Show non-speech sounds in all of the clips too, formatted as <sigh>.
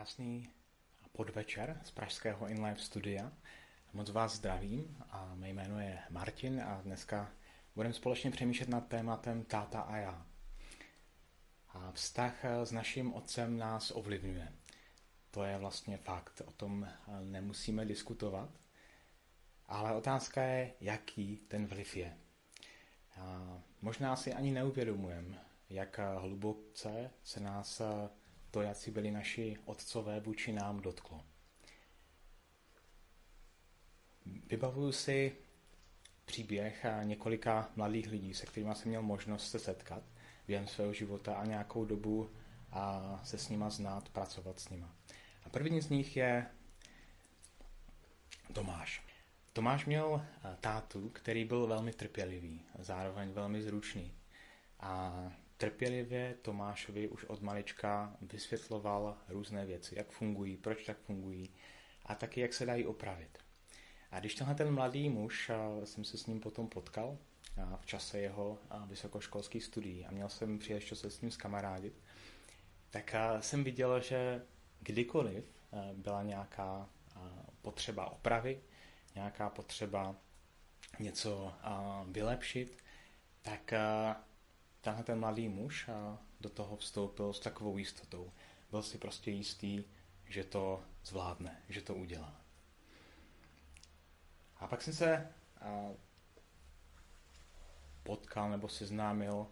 Krásný podvečer z pražského InLive studia. Moc vás zdravím a mé jméno je Martin a dneska budeme společně přemýšlet nad tématem táta a já. A vztah s naším otcem nás ovlivňuje. To je vlastně fakt, o tom nemusíme diskutovat. Ale otázka je, jaký ten vliv je. A možná si ani neuvědomujeme, jak hluboce se nás to, jak si byli naši otcové vůči nám dotklo. Vybavuju si příběh několika mladých lidí, se kterými jsem měl možnost se setkat během svého života a nějakou dobu a se s nima znát, pracovat s nima. A první z nich je Tomáš. Tomáš měl tátu, který byl velmi trpělivý, zároveň velmi zručný. A trpělivě Tomášovi už od malička vysvětloval různé věci, jak fungují, proč tak fungují a taky jak se dají opravit. A když tenhle ten mladý muž, jsem se s ním potom potkal v čase jeho vysokoškolských studií a měl jsem příležitost se s ním zkamarádit, tak jsem viděl, že kdykoliv byla nějaká potřeba opravy, nějaká potřeba něco vylepšit, tak tenhle ten mladý muž do toho vstoupil s takovou jistotou. Byl si prostě jistý, že to zvládne, že to udělá. A pak jsem se potkal nebo seznámil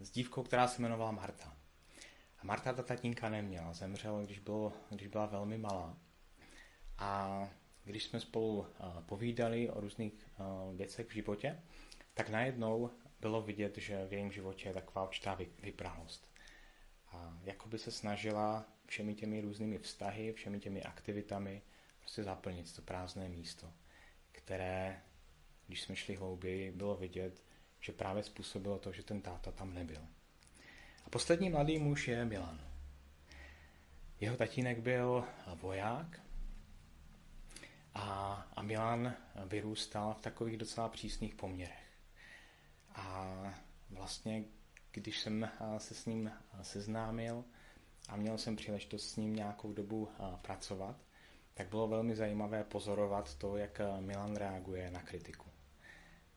s dívkou, která se jmenovala Marta. A Marta ta tatínka neměla, zemřel, když, byl, když byla velmi malá. A když jsme spolu povídali o různých věcech v životě, tak najednou bylo vidět, že v jejím životě je taková určitá vyprahlost. A jako by se snažila všemi těmi různými vztahy, všemi těmi aktivitami prostě zaplnit to prázdné místo, které, když jsme šli hlouběji, bylo vidět, že právě způsobilo to, že ten táta tam nebyl. A poslední mladý muž je Milan. Jeho tatínek byl voják a, a Milan vyrůstal v takových docela přísných poměrech. A vlastně, když jsem se s ním seznámil a měl jsem příležitost s ním nějakou dobu pracovat, tak bylo velmi zajímavé pozorovat to, jak Milan reaguje na kritiku.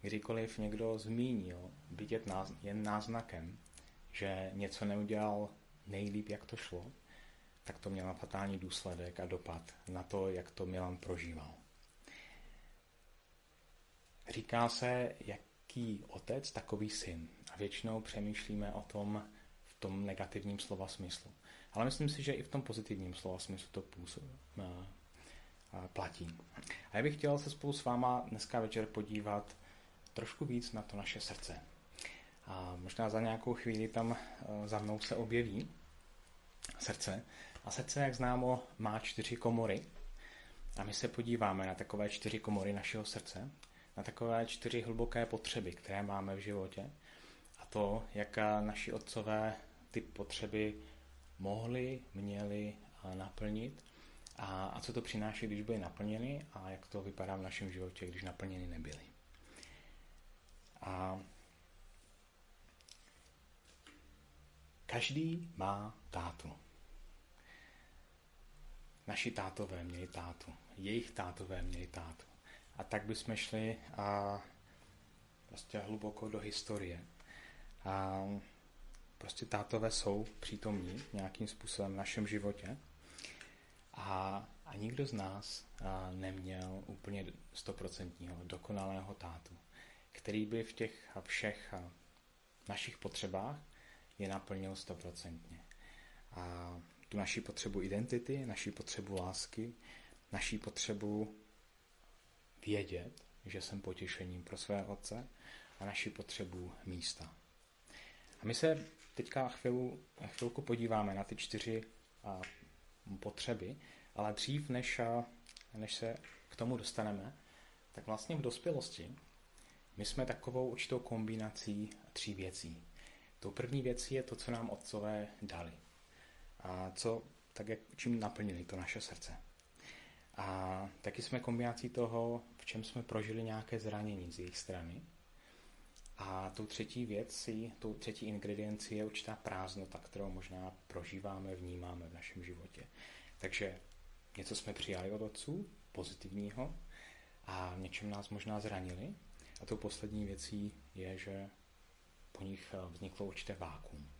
Kdykoliv někdo zmínil, vidět jen náznakem, že něco neudělal nejlíp, jak to šlo, tak to mělo fatální důsledek a dopad na to, jak to Milan prožíval. Říká se, jak jaký otec, takový syn. A většinou přemýšlíme o tom v tom negativním slova smyslu. Ale myslím si, že i v tom pozitivním slova smyslu to působ, platí. A já bych chtěl se spolu s váma dneska večer podívat trošku víc na to naše srdce. A možná za nějakou chvíli tam e, za mnou se objeví srdce. A srdce, jak známo, má čtyři komory. A my se podíváme na takové čtyři komory našeho srdce na takové čtyři hluboké potřeby, které máme v životě. A to, jak naši otcové ty potřeby mohli, měli naplnit a, a co to přináší, když byly naplněny a jak to vypadá v našem životě, když naplněny nebyly. A každý má tátu. Naši tátové měli tátu. Jejich tátové měli tátu. A tak bychom šli a prostě hluboko do historie. A prostě tátové jsou přítomní nějakým způsobem v našem životě. A, a nikdo z nás a, neměl úplně stoprocentního, dokonalého tátu, který by v těch všech a, našich potřebách je naplnil stoprocentně. A tu naši potřebu identity, naši potřebu lásky, naši potřebu vědět, že jsem potěšením pro své otce a naši potřebu místa. A my se teďka chvilu, chvilku podíváme na ty čtyři a, potřeby, ale dřív, než, a, než se k tomu dostaneme, tak vlastně v dospělosti my jsme takovou určitou kombinací tří věcí. Tou první věcí je to, co nám otcové dali. A co, tak jak, čím naplnili to naše srdce. A taky jsme kombinací toho, v čem jsme prožili nějaké zranění z jejich strany. A, tou třetí věcí, tou třetí ingrediencí je určitá prázdnota, kterou možná prožíváme, vnímáme v našem životě. Takže něco jsme přijali od otců, pozitivního, a něčem nás možná zranili. A tou poslední věcí je, že po nich eh, vzniklo určité vákum.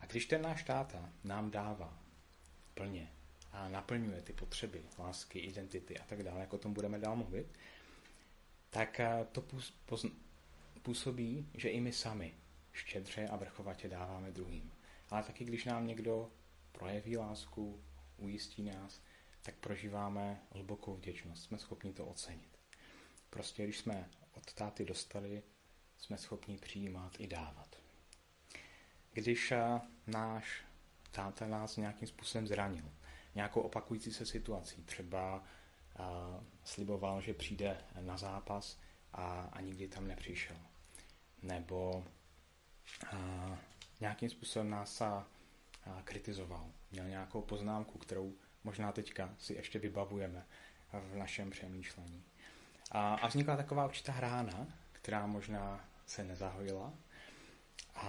A když ten náš táta nám dává plně a naplňuje ty potřeby, lásky, identity a tak dále, jak o tom budeme dál mluvit, tak eh, to působí, že i my sami štědře a vrchovatě dáváme druhým. Ale taky, když nám někdo projeví lásku, ujistí nás, tak prožíváme hlubokou vděčnost. Jsme schopni to ocenit. Prostě, když jsme od táty dostali, jsme schopni přijímat i dávat. Když eh, náš táta nás nějakým způsobem zranil, nějakou opakující se situací, třeba sliboval, že přijde na zápas a, a nikdy tam nepřišel. Nebo uh, nějakým způsobem nás uh, kritizoval. Měl nějakou poznámku, kterou možná teďka si ještě vybavujeme v našem přemýšlení. A, a vznikla taková určitá hrána, která možná se nezahojila. A,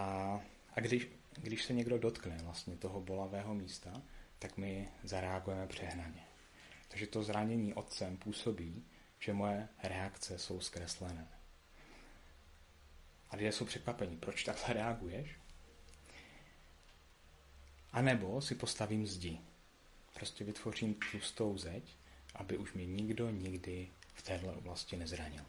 a když, když se někdo dotkne vlastně toho bolavého místa, tak my zareagujeme přehnaně. Takže to zranění otcem působí, že moje reakce jsou zkreslené. A lidé jsou překvapení, proč takhle reaguješ? A nebo si postavím zdi. Prostě vytvořím tlustou zeď, aby už mě nikdo nikdy v této oblasti nezranil.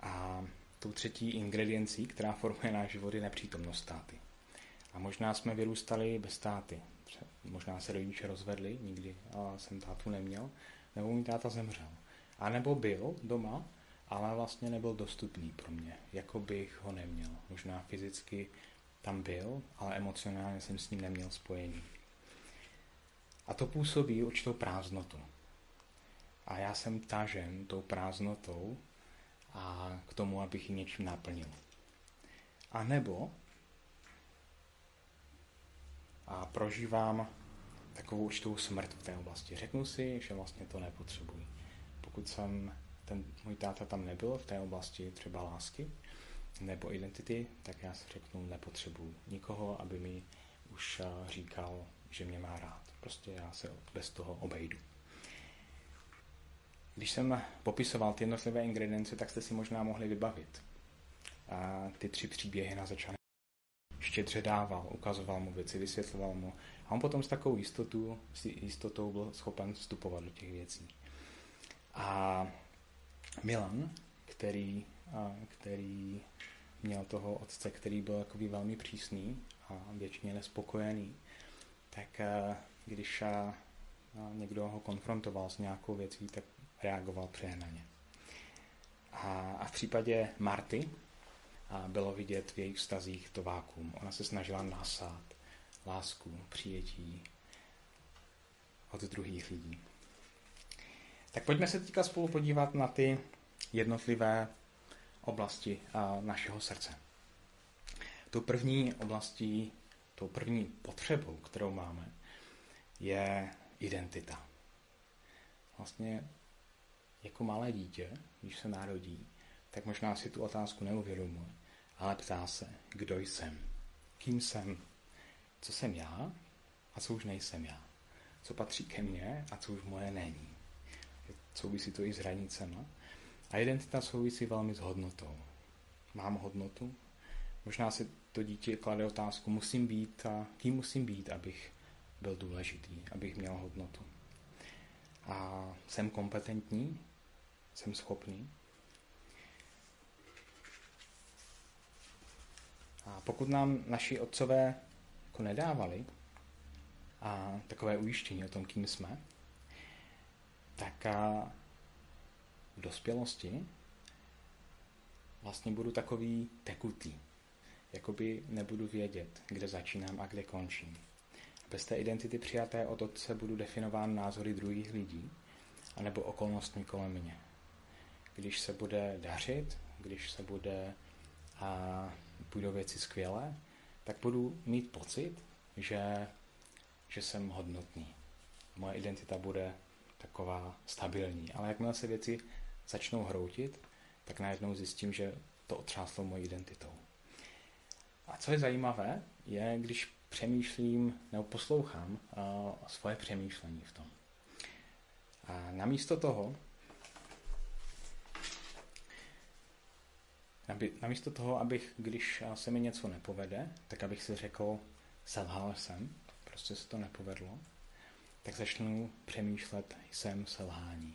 A tou třetí ingrediencí, která formuje náš život, je nepřítomnost státy. A možná jsme vyrůstali bez táty. Možná se rodiče rozvedli, nikdy a jsem tátu neměl, nebo můj táta zemřel. A nebo byl doma, ale vlastně nebyl dostupný pro mě, jako bych ho neměl. Možná fyzicky tam byl, ale emocionálně jsem s ním neměl spojení. A to působí určitou prázdnotu. A já jsem tažen tou prázdnotou a k tomu, abych ji něčím naplnil. A nebo a prožívám takovou určitou smrt v té oblasti. Řeknu si, že vlastně to nepotřebuji. Pokud jsem, ten můj táta tam nebyl v té oblasti třeba lásky nebo identity, tak já si řeknu, nepotřebuji nikoho, aby mi už eh, říkal, že mě má rád. Prostě já se bez toho obejdu. Když jsem popisoval ty jednotlivé ingredience, tak jste si možná mohli vybavit a ty tři příběhy na začátku. Štědře dával, ukazoval mu věci, vysvětloval mu. A on potom s takovou jistotou, s jistotou byl schopen vstupovat do těch věcí. A Milan, který, který měl toho otce, který byl takový velmi přísný a většině nespokojený, tak když někdo ho konfrontoval s nějakou věcí, tak reagoval přehnaně. A, a v případě Marty bylo vidět v jejich vztazích to vákum. Ona se snažila nasát lásku, přijetí od druhých lidí. Tak pojďme se teďka spolu podívat na ty jednotlivé oblasti našeho srdce. Tu první oblastí, tou první potřebou, kterou máme, je identita. Vlastně jako malé dítě, když se narodí, tak možná si tu otázku neuvědomuje, ale ptá se, kdo jsem, kým jsem, co jsem já a co už nejsem já, co patří ke mně a co už moje není. Souvisí to i s hranicema. A identita souvisí velmi s hodnotou. Mám hodnotu? Možná si to dítě klade otázku, musím být a kým musím být, abych byl důležitý, abych měl hodnotu. A jsem kompetentní? Jsem schopný? A pokud nám naši otcové jako nedávali a takové ujištění o tom, kým jsme, tak a v dospělosti vlastně budu takový tekutý. Jakoby nebudu vědět, kde začínám a kde končím. Bez té identity přijaté od otce budu definován názory druhých lidí anebo okolnostmi kolem mě. Když se bude dařit, když se bude a půjdou věci skvěle, tak budu mít pocit, že, že jsem hodnotný. Moje identita bude taková stabilní. Ale jakmile se věci začnou hroutit, tak najednou zjistím, že to otřáslo mojí identitou. A co je zajímavé, je, když přemýšlím nebo poslouchám uh, svoje přemýšlení v tom. A namísto toho, namísto toho, abych, když se mi něco nepovede, tak abych si řekl, selhal jsem, prostě se to nepovedlo, tak začnu přemýšlet, jsem selhání.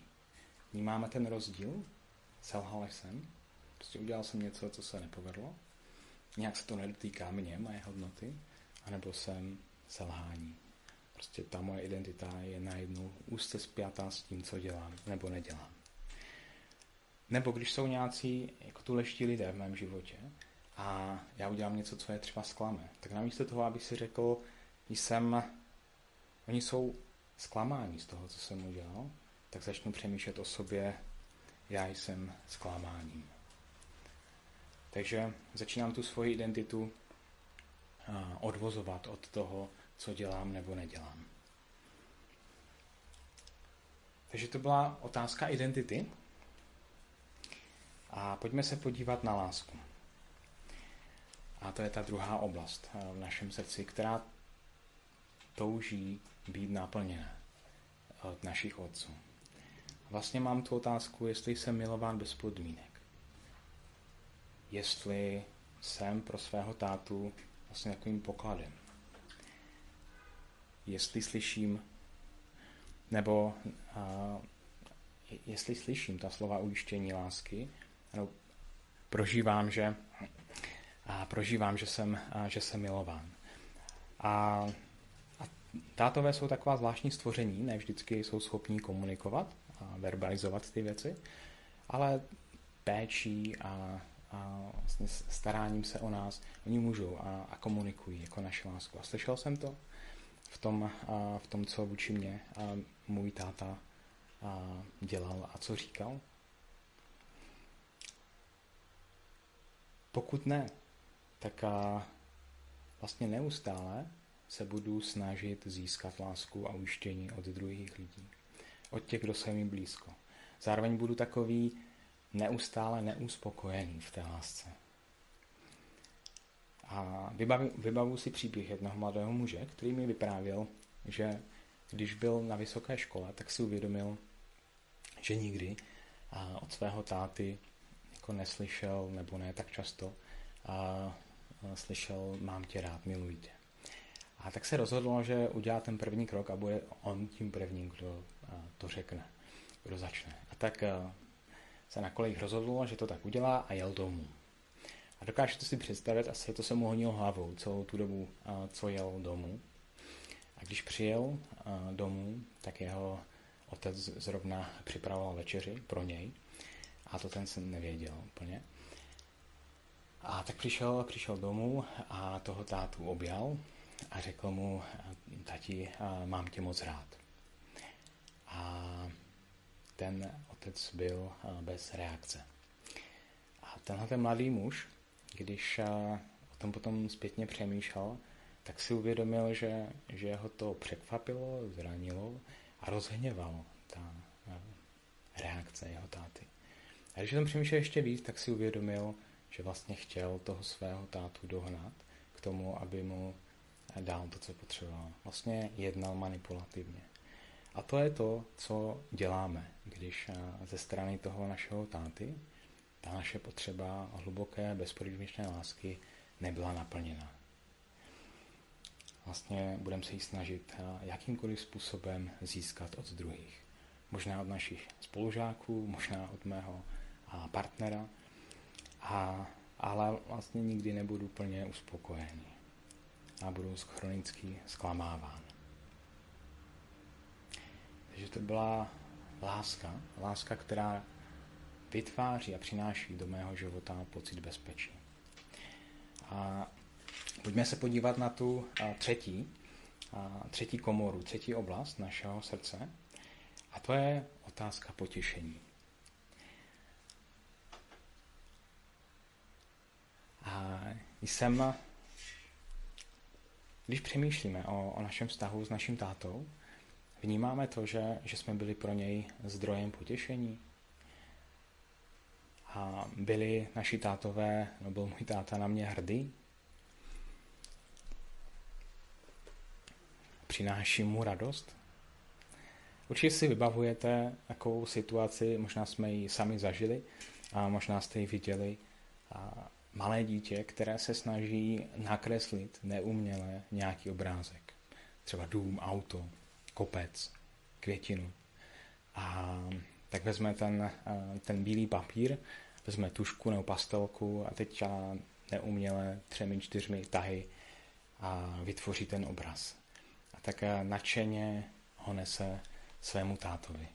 Vnímáme ten rozdíl? Selhal jsem? Prostě udělal jsem něco, co se nepovedlo. Nějak se to nedotýká mě, moje hodnoty. Anebo jsem selhání. Prostě ta moje identita je najednou úzce spjatá s tím, co dělám nebo nedělám. Nebo když jsou nějací jako tuleští lidé v mém životě a já udělám něco, co je třeba zklame, tak namísto toho, abych si řekl, jsem, oni jsou zklamáni z toho, co jsem udělal, tak začnu přemýšlet o sobě, já jsem zklamáním. Takže začínám tu svoji identitu odvozovat od toho, co dělám nebo nedělám. Takže to byla otázka identity. A pojďme se podívat na lásku. A to je ta druhá oblast v našem srdci, která touží být naplněna od našich otců. Vlastně mám tu otázku, jestli jsem milován bez podmínek. Jestli jsem pro svého tátu vlastně takovým pokladem. Jestli slyším, nebo a, jestli slyším ta slova ujištění lásky, ano, prožívám, že, a prožívám, že jsem, a, že jsem milován. A Tátové jsou taková zvláštní stvoření, ne vždycky jsou schopní komunikovat a verbalizovat ty věci, ale péčí a, a vlastně staráním se o nás, oni můžou a, a komunikují jako naši lásku. A slyšel jsem to v tom, a, v tom co vůči mě a můj táta a, dělal a co říkal. Pokud ne, tak a, vlastně neustále se budu snažit získat lásku a ujištění od druhých lidí. Od těch, kdo se mi blízko. Zároveň budu takový neustále neuspokojený v té lásce. A vybavu, vybavu si příběh jednoho mladého muže, který mi vyprávěl, že když byl na vysoké škole, tak si uvědomil, že nikdy od svého táty jako neslyšel, nebo ne tak často, a slyšel mám tě rád, miluji tě. A tak se rozhodlo, že udělá ten první krok a bude on tím prvním, kdo to řekne, kdo začne. A tak se na kolejích rozhodlo, že to tak udělá a jel domů. A dokážete si představit, asi to se mu honilo hlavou celou tu dobu, co jel domů. A když přijel domů, tak jeho otec zrovna připravoval večeři pro něj. A to ten jsem nevěděl úplně. A tak přišel, přišel domů a toho tátu objal a řekl mu, tati, mám tě moc rád. A ten otec byl bez reakce. A tenhle ten mladý muž, když o tom potom zpětně přemýšlel, tak si uvědomil, že, že ho to překvapilo, zranilo a rozhněvalo ta reakce jeho táty. A když tom přemýšlel ještě víc, tak si uvědomil, že vlastně chtěl toho svého tátu dohnat k tomu, aby mu dál to, co potřeboval. Vlastně jednal manipulativně. A to je to, co děláme, když eh, ze strany toho našeho táty ta naše potřeba hluboké, bezpodmínečné lásky nebyla naplněna. Vlastně budeme se jí snažit eh, jakýmkoliv způsobem získat od druhých. Možná od našich spolužáků, možná od mého partnera, a, ale vlastně nikdy nebudu plně uspokojený a budu chronicky zklamáván. Takže to byla láska, láska, která vytváří a přináší do mého života pocit bezpečí. A pojďme se podívat na tu třetí, třetí komoru, třetí oblast našeho srdce. A to je otázka potěšení. Jsem když přemýšlíme o, o našem vztahu s naším tátou, vnímáme to, že, že jsme byli pro něj zdrojem potěšení. a byli naši tátové, no byl můj táta na mě hrdý. Přináší mu radost. Určitě si vybavujete takovou situaci, možná jsme ji sami zažili a možná jste ji viděli. A malé dítě, které se snaží nakreslit neuměle nějaký obrázek. Třeba dům, auto, kopec, květinu. A tak vezme ten, ten bílý papír, vezme tušku nebo pastelku a teď neuměle třemi, čtyřmi tahy a vytvoří ten obraz. A tak nadšeně ho nese svému tátovi.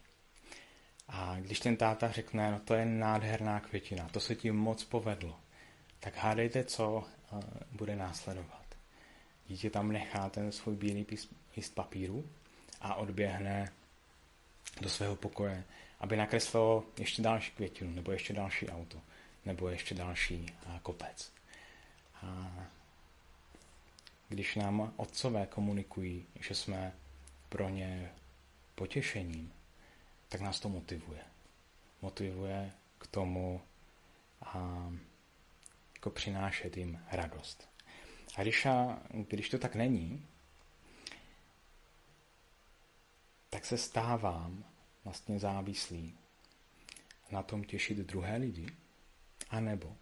A když ten táta řekne, no to je nádherná květina, to se ti moc povedlo, tak hádejte, co bude následovat. Dítě tam nechá ten svůj bílý list papíru a odběhne do svého pokoje, aby nakreslilo ještě další květinu, nebo ještě další auto, nebo ještě další kopec. A když nám otcové komunikují, že jsme pro ně potěšením, tak nás to motivuje. Motivuje k tomu a jako přinášet jim radost. A když, a, když to tak není, tak se stávám vlastně závislý na tom těšit druhé lidi, anebo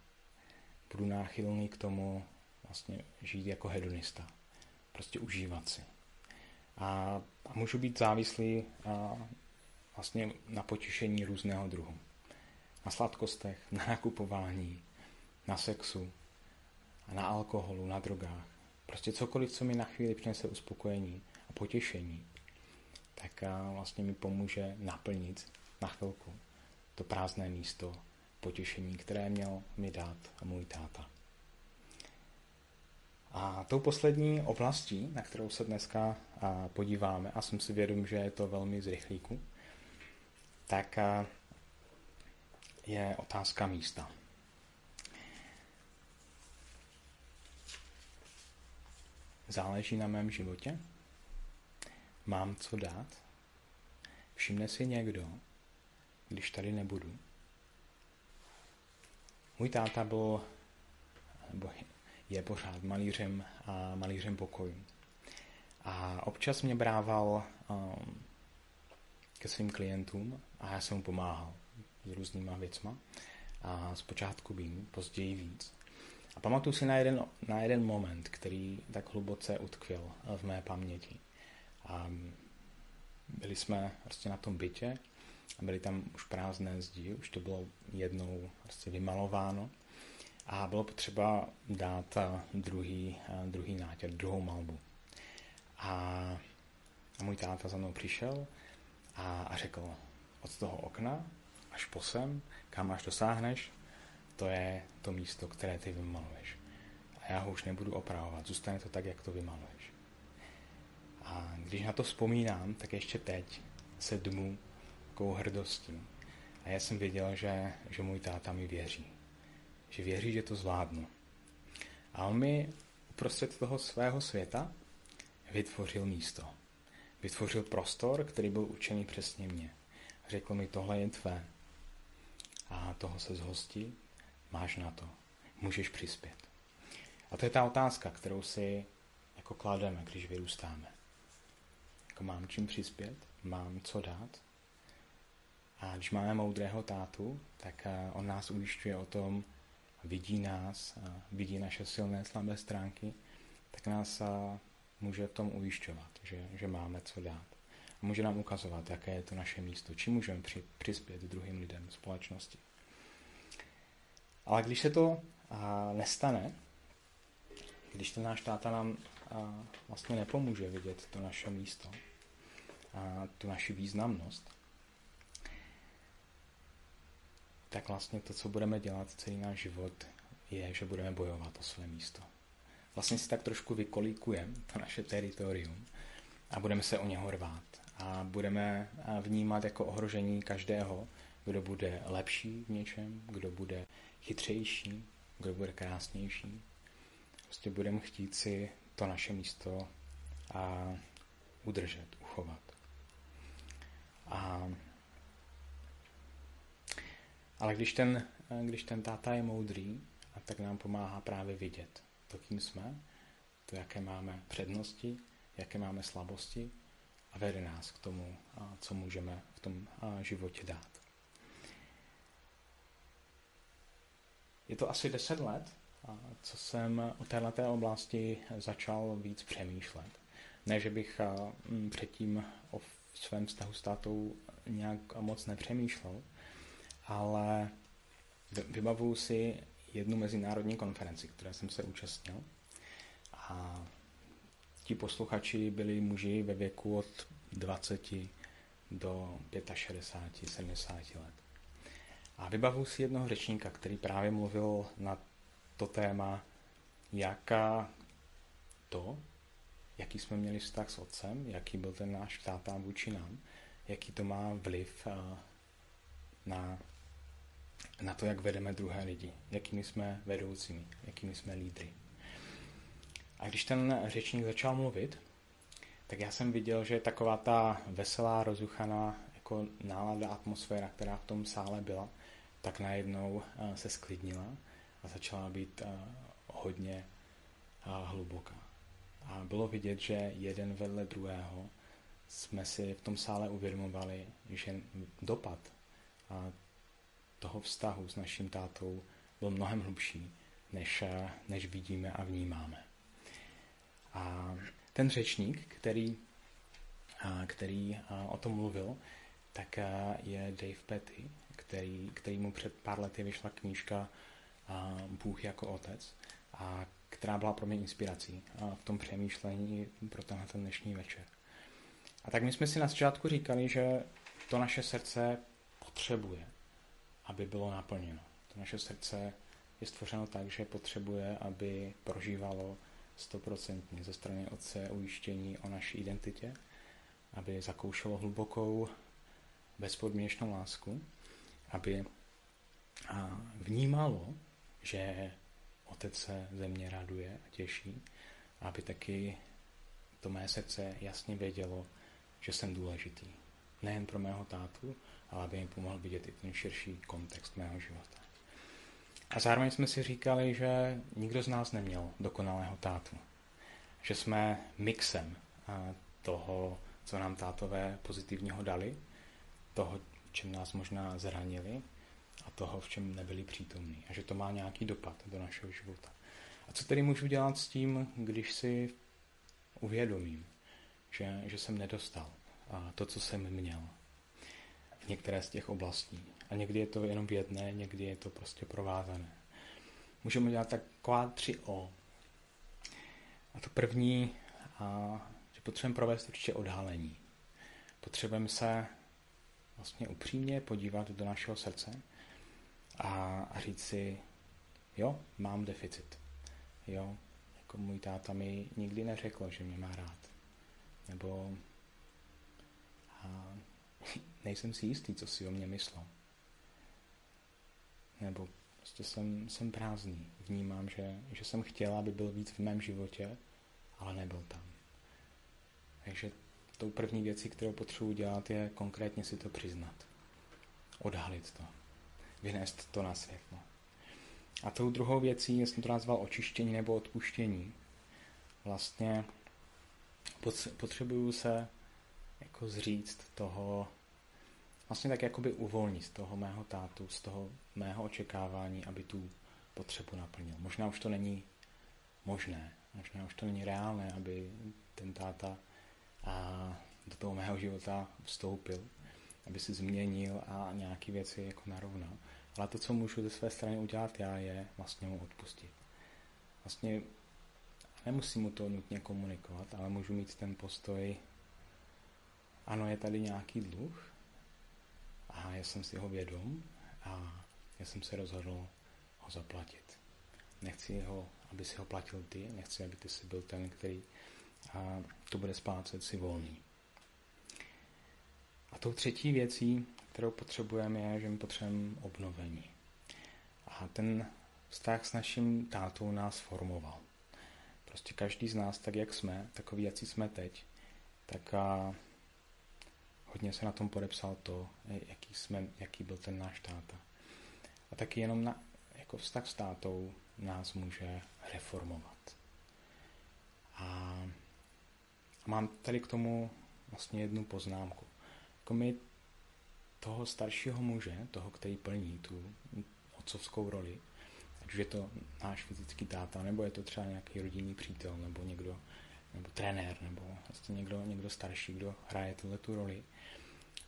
budu náchylný k tomu vlastně žít jako hedonista. Prostě užívat si. A, a můžu být závislý a, vlastně na potěšení různého druhu. Na sladkostech, na nakupování, na sexu, na alkoholu, na drogách. Prostě cokoliv, co mi na chvíli přinese uspokojení a potěšení, tak vlastně mi pomůže naplnit na chvilku to prázdné místo potěšení, které měl mi dát můj táta. A tou poslední oblastí, na kterou se dneska podíváme, a jsem si vědom, že je to velmi z rychlíku, tak je otázka místa. Záleží na mém životě? Mám co dát? Všimne si někdo, když tady nebudu? Můj táta byl, nebo je pořád malířem a malířem pokojů. A občas mě brával um, ke svým klientům a já jsem mu pomáhal s různýma věcma. A zpočátku vím, později víc. A pamatuju si na jeden, na jeden moment, který tak hluboce utkvěl v mé paměti. A byli jsme prostě na tom bytě a byly tam už prázdné zdi, už to bylo jednou prostě vymalováno a bylo potřeba dát druhý, druhý nátěr, druhou malbu. A, a můj táta za mnou přišel a, a řekl, od toho okna až po sem, kam až dosáhneš, to je to místo, které ty vymaluješ. A já ho už nebudu opravovat, zůstane to tak, jak to vymaluješ. A když na to vzpomínám, tak ještě teď se dmu takovou hrdostí. A já jsem věděl, že, že můj táta mi věří. Že věří, že to zvládnu. A on mi uprostřed toho svého světa vytvořil místo. Vytvořil prostor, který byl určený přesně mně. Řekl mi, tohle je tvé. A toho se zhostí, máš na to. Můžeš přispět. A to je ta otázka, kterou si jako klademe, když vyrůstáme. Jako mám čím přispět, mám co dát. A když máme moudrého tátu, tak eh, on nás ujišťuje o tom, vidí nás, vidí naše silné, slabé stránky, tak nás eh, může v tom ujišťovat, že, že máme co dát. A může nám ukazovat, jaké je to naše místo, čím můžeme při, přispět druhým lidem společnosti. Ale když se to a, nestane, když ten náš táta nám a, vlastně nepomůže vidět to naše místo, a tu naši významnost, tak vlastně to, co budeme dělat celý náš život, je, že budeme bojovat o své místo. Vlastně si tak trošku vykolíkujeme to naše teritorium a budeme se o něho rvát. A budeme vnímat jako ohrožení každého, kdo bude lepší v něčem, kdo bude chytřejší, kdo bude krásnější. Prostě budeme chtít si to naše místo a udržet, uchovat. A, ale když ten když ten táta je moudrý, a tak nám pomáhá právě vidět to, kým jsme, to, jaké máme přednosti, jaké máme slabosti a vede nás k tomu, co můžeme v tom životě dát. Je to asi deset let, co jsem o této oblasti začal víc přemýšlet. Ne, že bych předtím o svém vztahu s tátou nějak moc nepřemýšlel, ale vybavuju si jednu mezinárodní konferenci, které jsem se účastnil. A ti posluchači byli muži ve věku od 20 do 65, 70 let. A vybavuju si jednoho řečníka, který právě mluvil na to téma, jaká to, jaký jsme měli vztah s otcem, jaký byl ten náš táta vůči nám, jaký to má vliv eh, na, na to, jak vedeme druhé lidi, jakými jsme vedoucími, jakými jsme lídry. A když ten řečník začal mluvit, tak já jsem viděl, že taková ta veselá, rozuchaná jako nálada, atmosféra, která v tom sále byla, tak najednou eh, se sklidnila a začala být eh, hodně hluboká. A bylo vidět, že jeden vedle druhého jsme si v tom sále uvědomovali, že dopad toho vztahu s naším tátou byl mnohem hlubší, než, než vidíme a vnímáme. A ten řečník, který, který o tom mluvil, tak je Dave Petty, který, mu před pár lety vyšla knížka Bůh jako otec, a která byla pro mě inspirací v tom přemýšlení pro tenhle ten dnešní večer. A tak my jsme si na začátku říkali, že to naše srdce potřebuje, aby bylo naplněno. To naše srdce je stvořeno tak, že potřebuje, aby prožívalo stoprocentně ze strany Otce ujištění o naší identitě, aby zakoušelo hlubokou, bezpodmínečnou lásku, aby vnímalo, že Otec se ze mě raduje a těší, aby taky to mé srdce jasně vědělo, že jsem důležitý. Nejen pro mého tátu, ale aby mi pomohl vidět i ten širší kontext mého života. A zároveň jsme si říkali, že nikdo z nás neměl dokonalého tátu. Že jsme mixem toho, co nám tátové pozitivního dali, toho, čem nás možná zranili a toho, v čem nebyli přítomní. A že to má nějaký dopad do našeho života. A co tedy můžu dělat s tím, když si uvědomím, že, že jsem nedostal a to, co jsem měl v některé z těch oblastí. A někdy je to jenom v jedné, někdy je to prostě provázané. Můžeme dělat taková tři O. A to první, a, že potřebujeme provést určitě odhalení. Potřebujeme se vlastně upřímně podívat do našeho srdce a, říct si, jo, mám deficit. Jo, jako můj táta mi nikdy neřekl, že mě má rád nebo a <laughs> nejsem si jistý, co si o mě myslel. Nebo prostě jsem, jsem prázdný. Vnímám, že, že jsem chtěl, aby byl víc v mém životě, ale nebyl tam. Takže tou první věcí, kterou potřebuji dělat, je konkrétně si to přiznat. Odhalit to. Vynést to na světlo. A tou druhou věcí, jsem to nazval očištění nebo odpuštění. Vlastně potřebuju se jako zříct toho, vlastně tak jakoby uvolnit z toho mého tátu, z toho mého očekávání, aby tu potřebu naplnil. Možná už to není možné, možná už to není reálné, aby ten táta a do toho mého života vstoupil, aby si změnil a nějaké věci jako narovnal. Ale to, co můžu ze své strany udělat já, je vlastně mu odpustit. Vlastně Nemusím mu to nutně komunikovat, ale můžu mít ten postoj, ano, je tady nějaký dluh a já jsem si ho vědom a já jsem se rozhodl ho zaplatit. Nechci ho, aby si ho platil ty, nechci, aby ty si byl ten, který a to bude splácet si volný. A tou třetí věcí, kterou potřebujeme, je, že my potřebujeme obnovení. A ten vztah s naším tátou nás formoval. Prostě každý z nás, tak jak jsme, takový, jak jsme teď, tak a hodně se na tom podepsal to, jaký, jsme, jaký byl ten náš táta. a taky jenom na, jako vztah s tátou nás může reformovat. A mám tady k tomu vlastně jednu poznámku. Jako my toho staršího muže, toho, který plní tu otcovskou roli, ať už je to náš fyzický táta, nebo je to třeba nějaký rodinný přítel, nebo někdo, nebo trenér, nebo vlastně někdo, někdo starší, kdo hraje tuhle tu roli,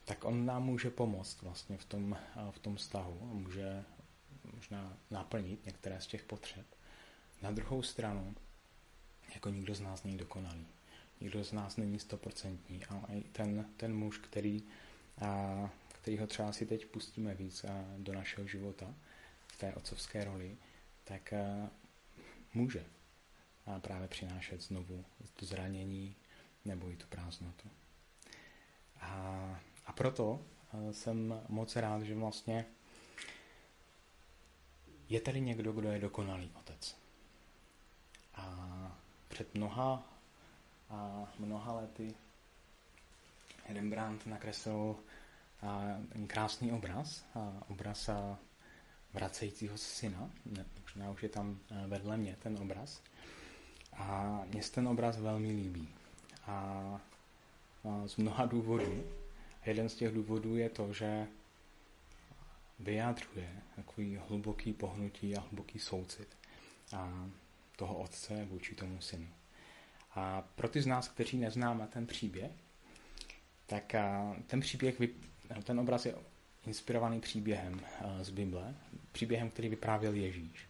tak on nám může pomoct vlastně v tom, v tom vztahu a může možná naplnit některé z těch potřeb. Na druhou stranu, jako nikdo z nás není dokonalý. Nikdo z nás není stoprocentní, ale i ten, ten muž, který, a, který ho třeba si teď pustíme víc a, do našeho života, v té otcovské roli, tak a, může a právě přinášet znovu to zranění nebo i tu prázdnotu. A, a proto jsem moc rád, že vlastně je tady někdo, kdo je dokonalý otec. A před mnoha a mnoha lety Rembrandt nakreslil ten krásný obraz, a obraz a vracejícího syna. Možná už je tam vedle mě ten obraz. A mně se ten obraz velmi líbí. A z mnoha důvodů. Jeden z těch důvodů je to, že vyjádřuje takový hluboký pohnutí a hluboký soucit a toho otce vůči tomu synu. A pro ty z nás, kteří neznáme ten příběh, tak ten příběh, ten obraz je inspirovaný příběhem z Bible, příběhem, který vyprávěl Ježíš.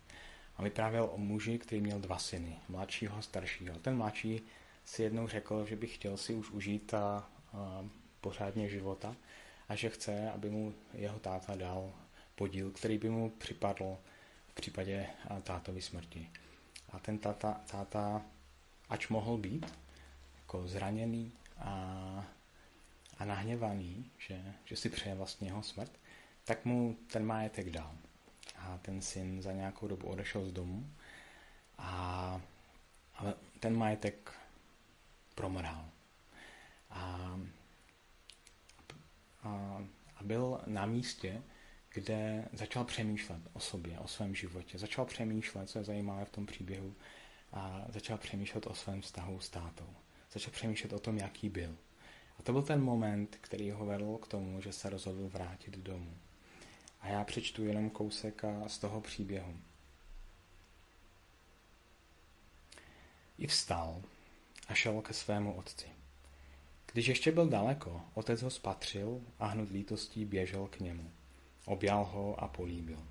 A vyprávěl o muži, který měl dva syny, mladšího a staršího. Ten mladší si jednou řekl, že by chtěl si už užít a, a pořádně života a že chce, aby mu jeho táta dal podíl, který by mu připadl v případě tátovy smrti. A ten táta, táta ač mohl být jako zraněný a, a nahněvaný, že, že si přeje vlastně jeho smrt, tak mu ten majetek dal. A ten syn za nějakou dobu odešel z domu a ale ten majetek promrhal. A, a, a byl na místě, kde začal přemýšlet o sobě, o svém životě. Začal přemýšlet, co je zajímavé v tom příběhu, a začal přemýšlet o svém vztahu s tátou. Začal přemýšlet o tom, jaký byl. A to byl ten moment, který ho vedl k tomu, že se rozhodl vrátit domů. A já přečtu jenom kousek z toho příběhu. I vstal a šel ke svému otci. Když ještě byl daleko, otec ho spatřil a hned lítostí běžel k němu. Objal ho a políbil.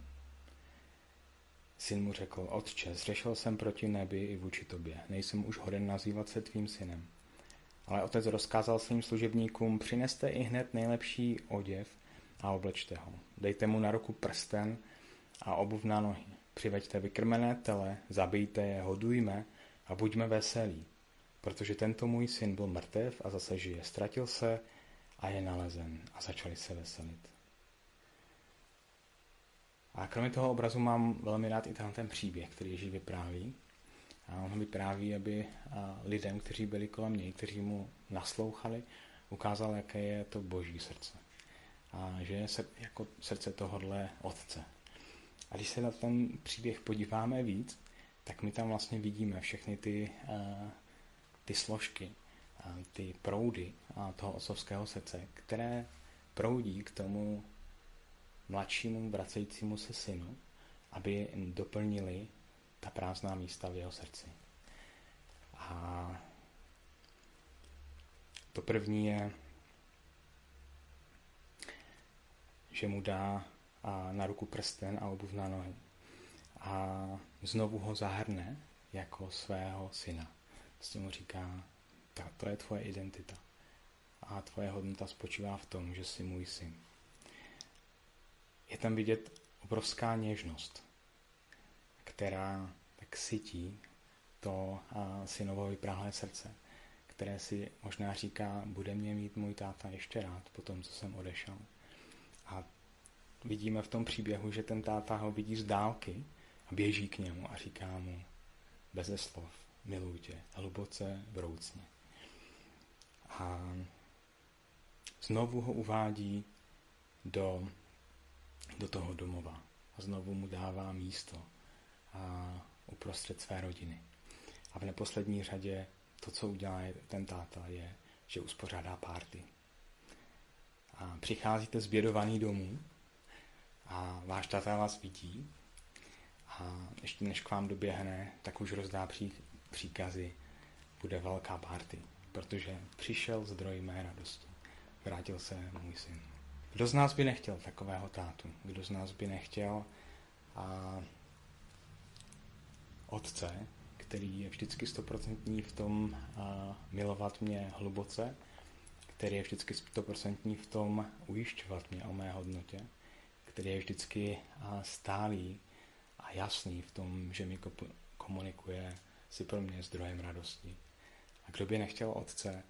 Syn mu řekl, otče, zřešil jsem proti nebi i vůči tobě, nejsem už hoden nazývat se tvým synem. Ale otec rozkázal svým služebníkům, přineste i hned nejlepší oděv a oblečte ho. Dejte mu na ruku prsten a obuv na nohy. Přiveďte vykrmené tele, zabijte je, hodujme a buďme veselí. Protože tento můj syn byl mrtev a zase žije. Ztratil se a je nalezen. A začali se veselit. A kromě toho obrazu mám velmi rád i ten příběh, který Ježíš vypráví. A on ho vypráví, aby lidem, kteří byli kolem něj, kteří mu naslouchali, ukázal, jaké je to boží srdce. A že je jako srdce tohohle otce. A když se na ten příběh podíváme víc, tak my tam vlastně vidíme všechny ty, ty složky, ty proudy toho otcovského srdce, které proudí k tomu mladšímu vracejícímu se synu, aby doplnili ta prázdná místa v jeho srdci. A to první je, že mu dá na ruku prsten a obuv na nohy. A znovu ho zahrne jako svého syna. Vlastně mu říká, to je tvoje identita. A tvoje hodnota spočívá v tom, že jsi můj syn je tam vidět obrovská něžnost, která tak sytí to synovo vypráhlé srdce, které si možná říká, bude mě mít můj táta ještě rád po tom, co jsem odešel. A vidíme v tom příběhu, že ten táta ho vidí z dálky a běží k němu a říká mu beze slov, miluji tě, hluboce, vroucně. A znovu ho uvádí do do toho domova. a znovu mu dává místo a uprostřed své rodiny. A v neposlední řadě to, co udělá ten táta, je, že uspořádá párty. A přicházíte zbědovaný domů a váš táta vás vidí a ještě než k vám doběhne, tak už rozdá pří, příkazy, bude velká párty, protože přišel zdroj mé radosti. Vrátil se můj syn. Kdo z nás by nechtěl takového tátu? Kdo z nás by nechtěl a otce, který je vždycky stoprocentní v tom a, milovat mě hluboce, který je vždycky stoprocentní v tom ujišťovat mě o mé hodnotě, který je vždycky a, stálý a jasný v tom, že mi komunikuje si pro mě zdrojem radosti. A kdo by nechtěl otce,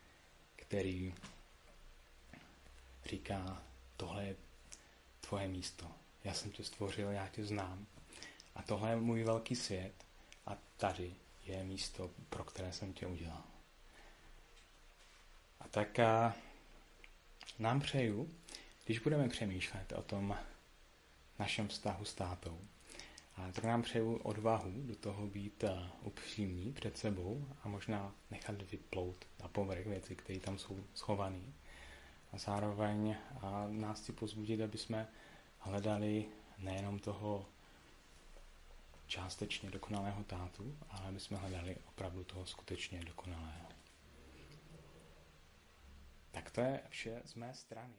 který říká, tohle je tvoje místo. Já jsem tě stvořil, já tě znám. A tohle je můj velký svět a tady je místo, pro které jsem tě udělal. A tak a nám přeju, když budeme přemýšlet o tom našem vztahu s tátou, a tak nám přeju odvahu do toho být upřímní před sebou a možná nechat vyplout na povrch věci, které tam jsou schované. A zároveň a nás chci pozbudit, aby jsme hledali nejenom toho částečně dokonalého tátu, ale aby jsme hledali opravdu toho skutečně dokonalého. Tak to je vše z mé strany.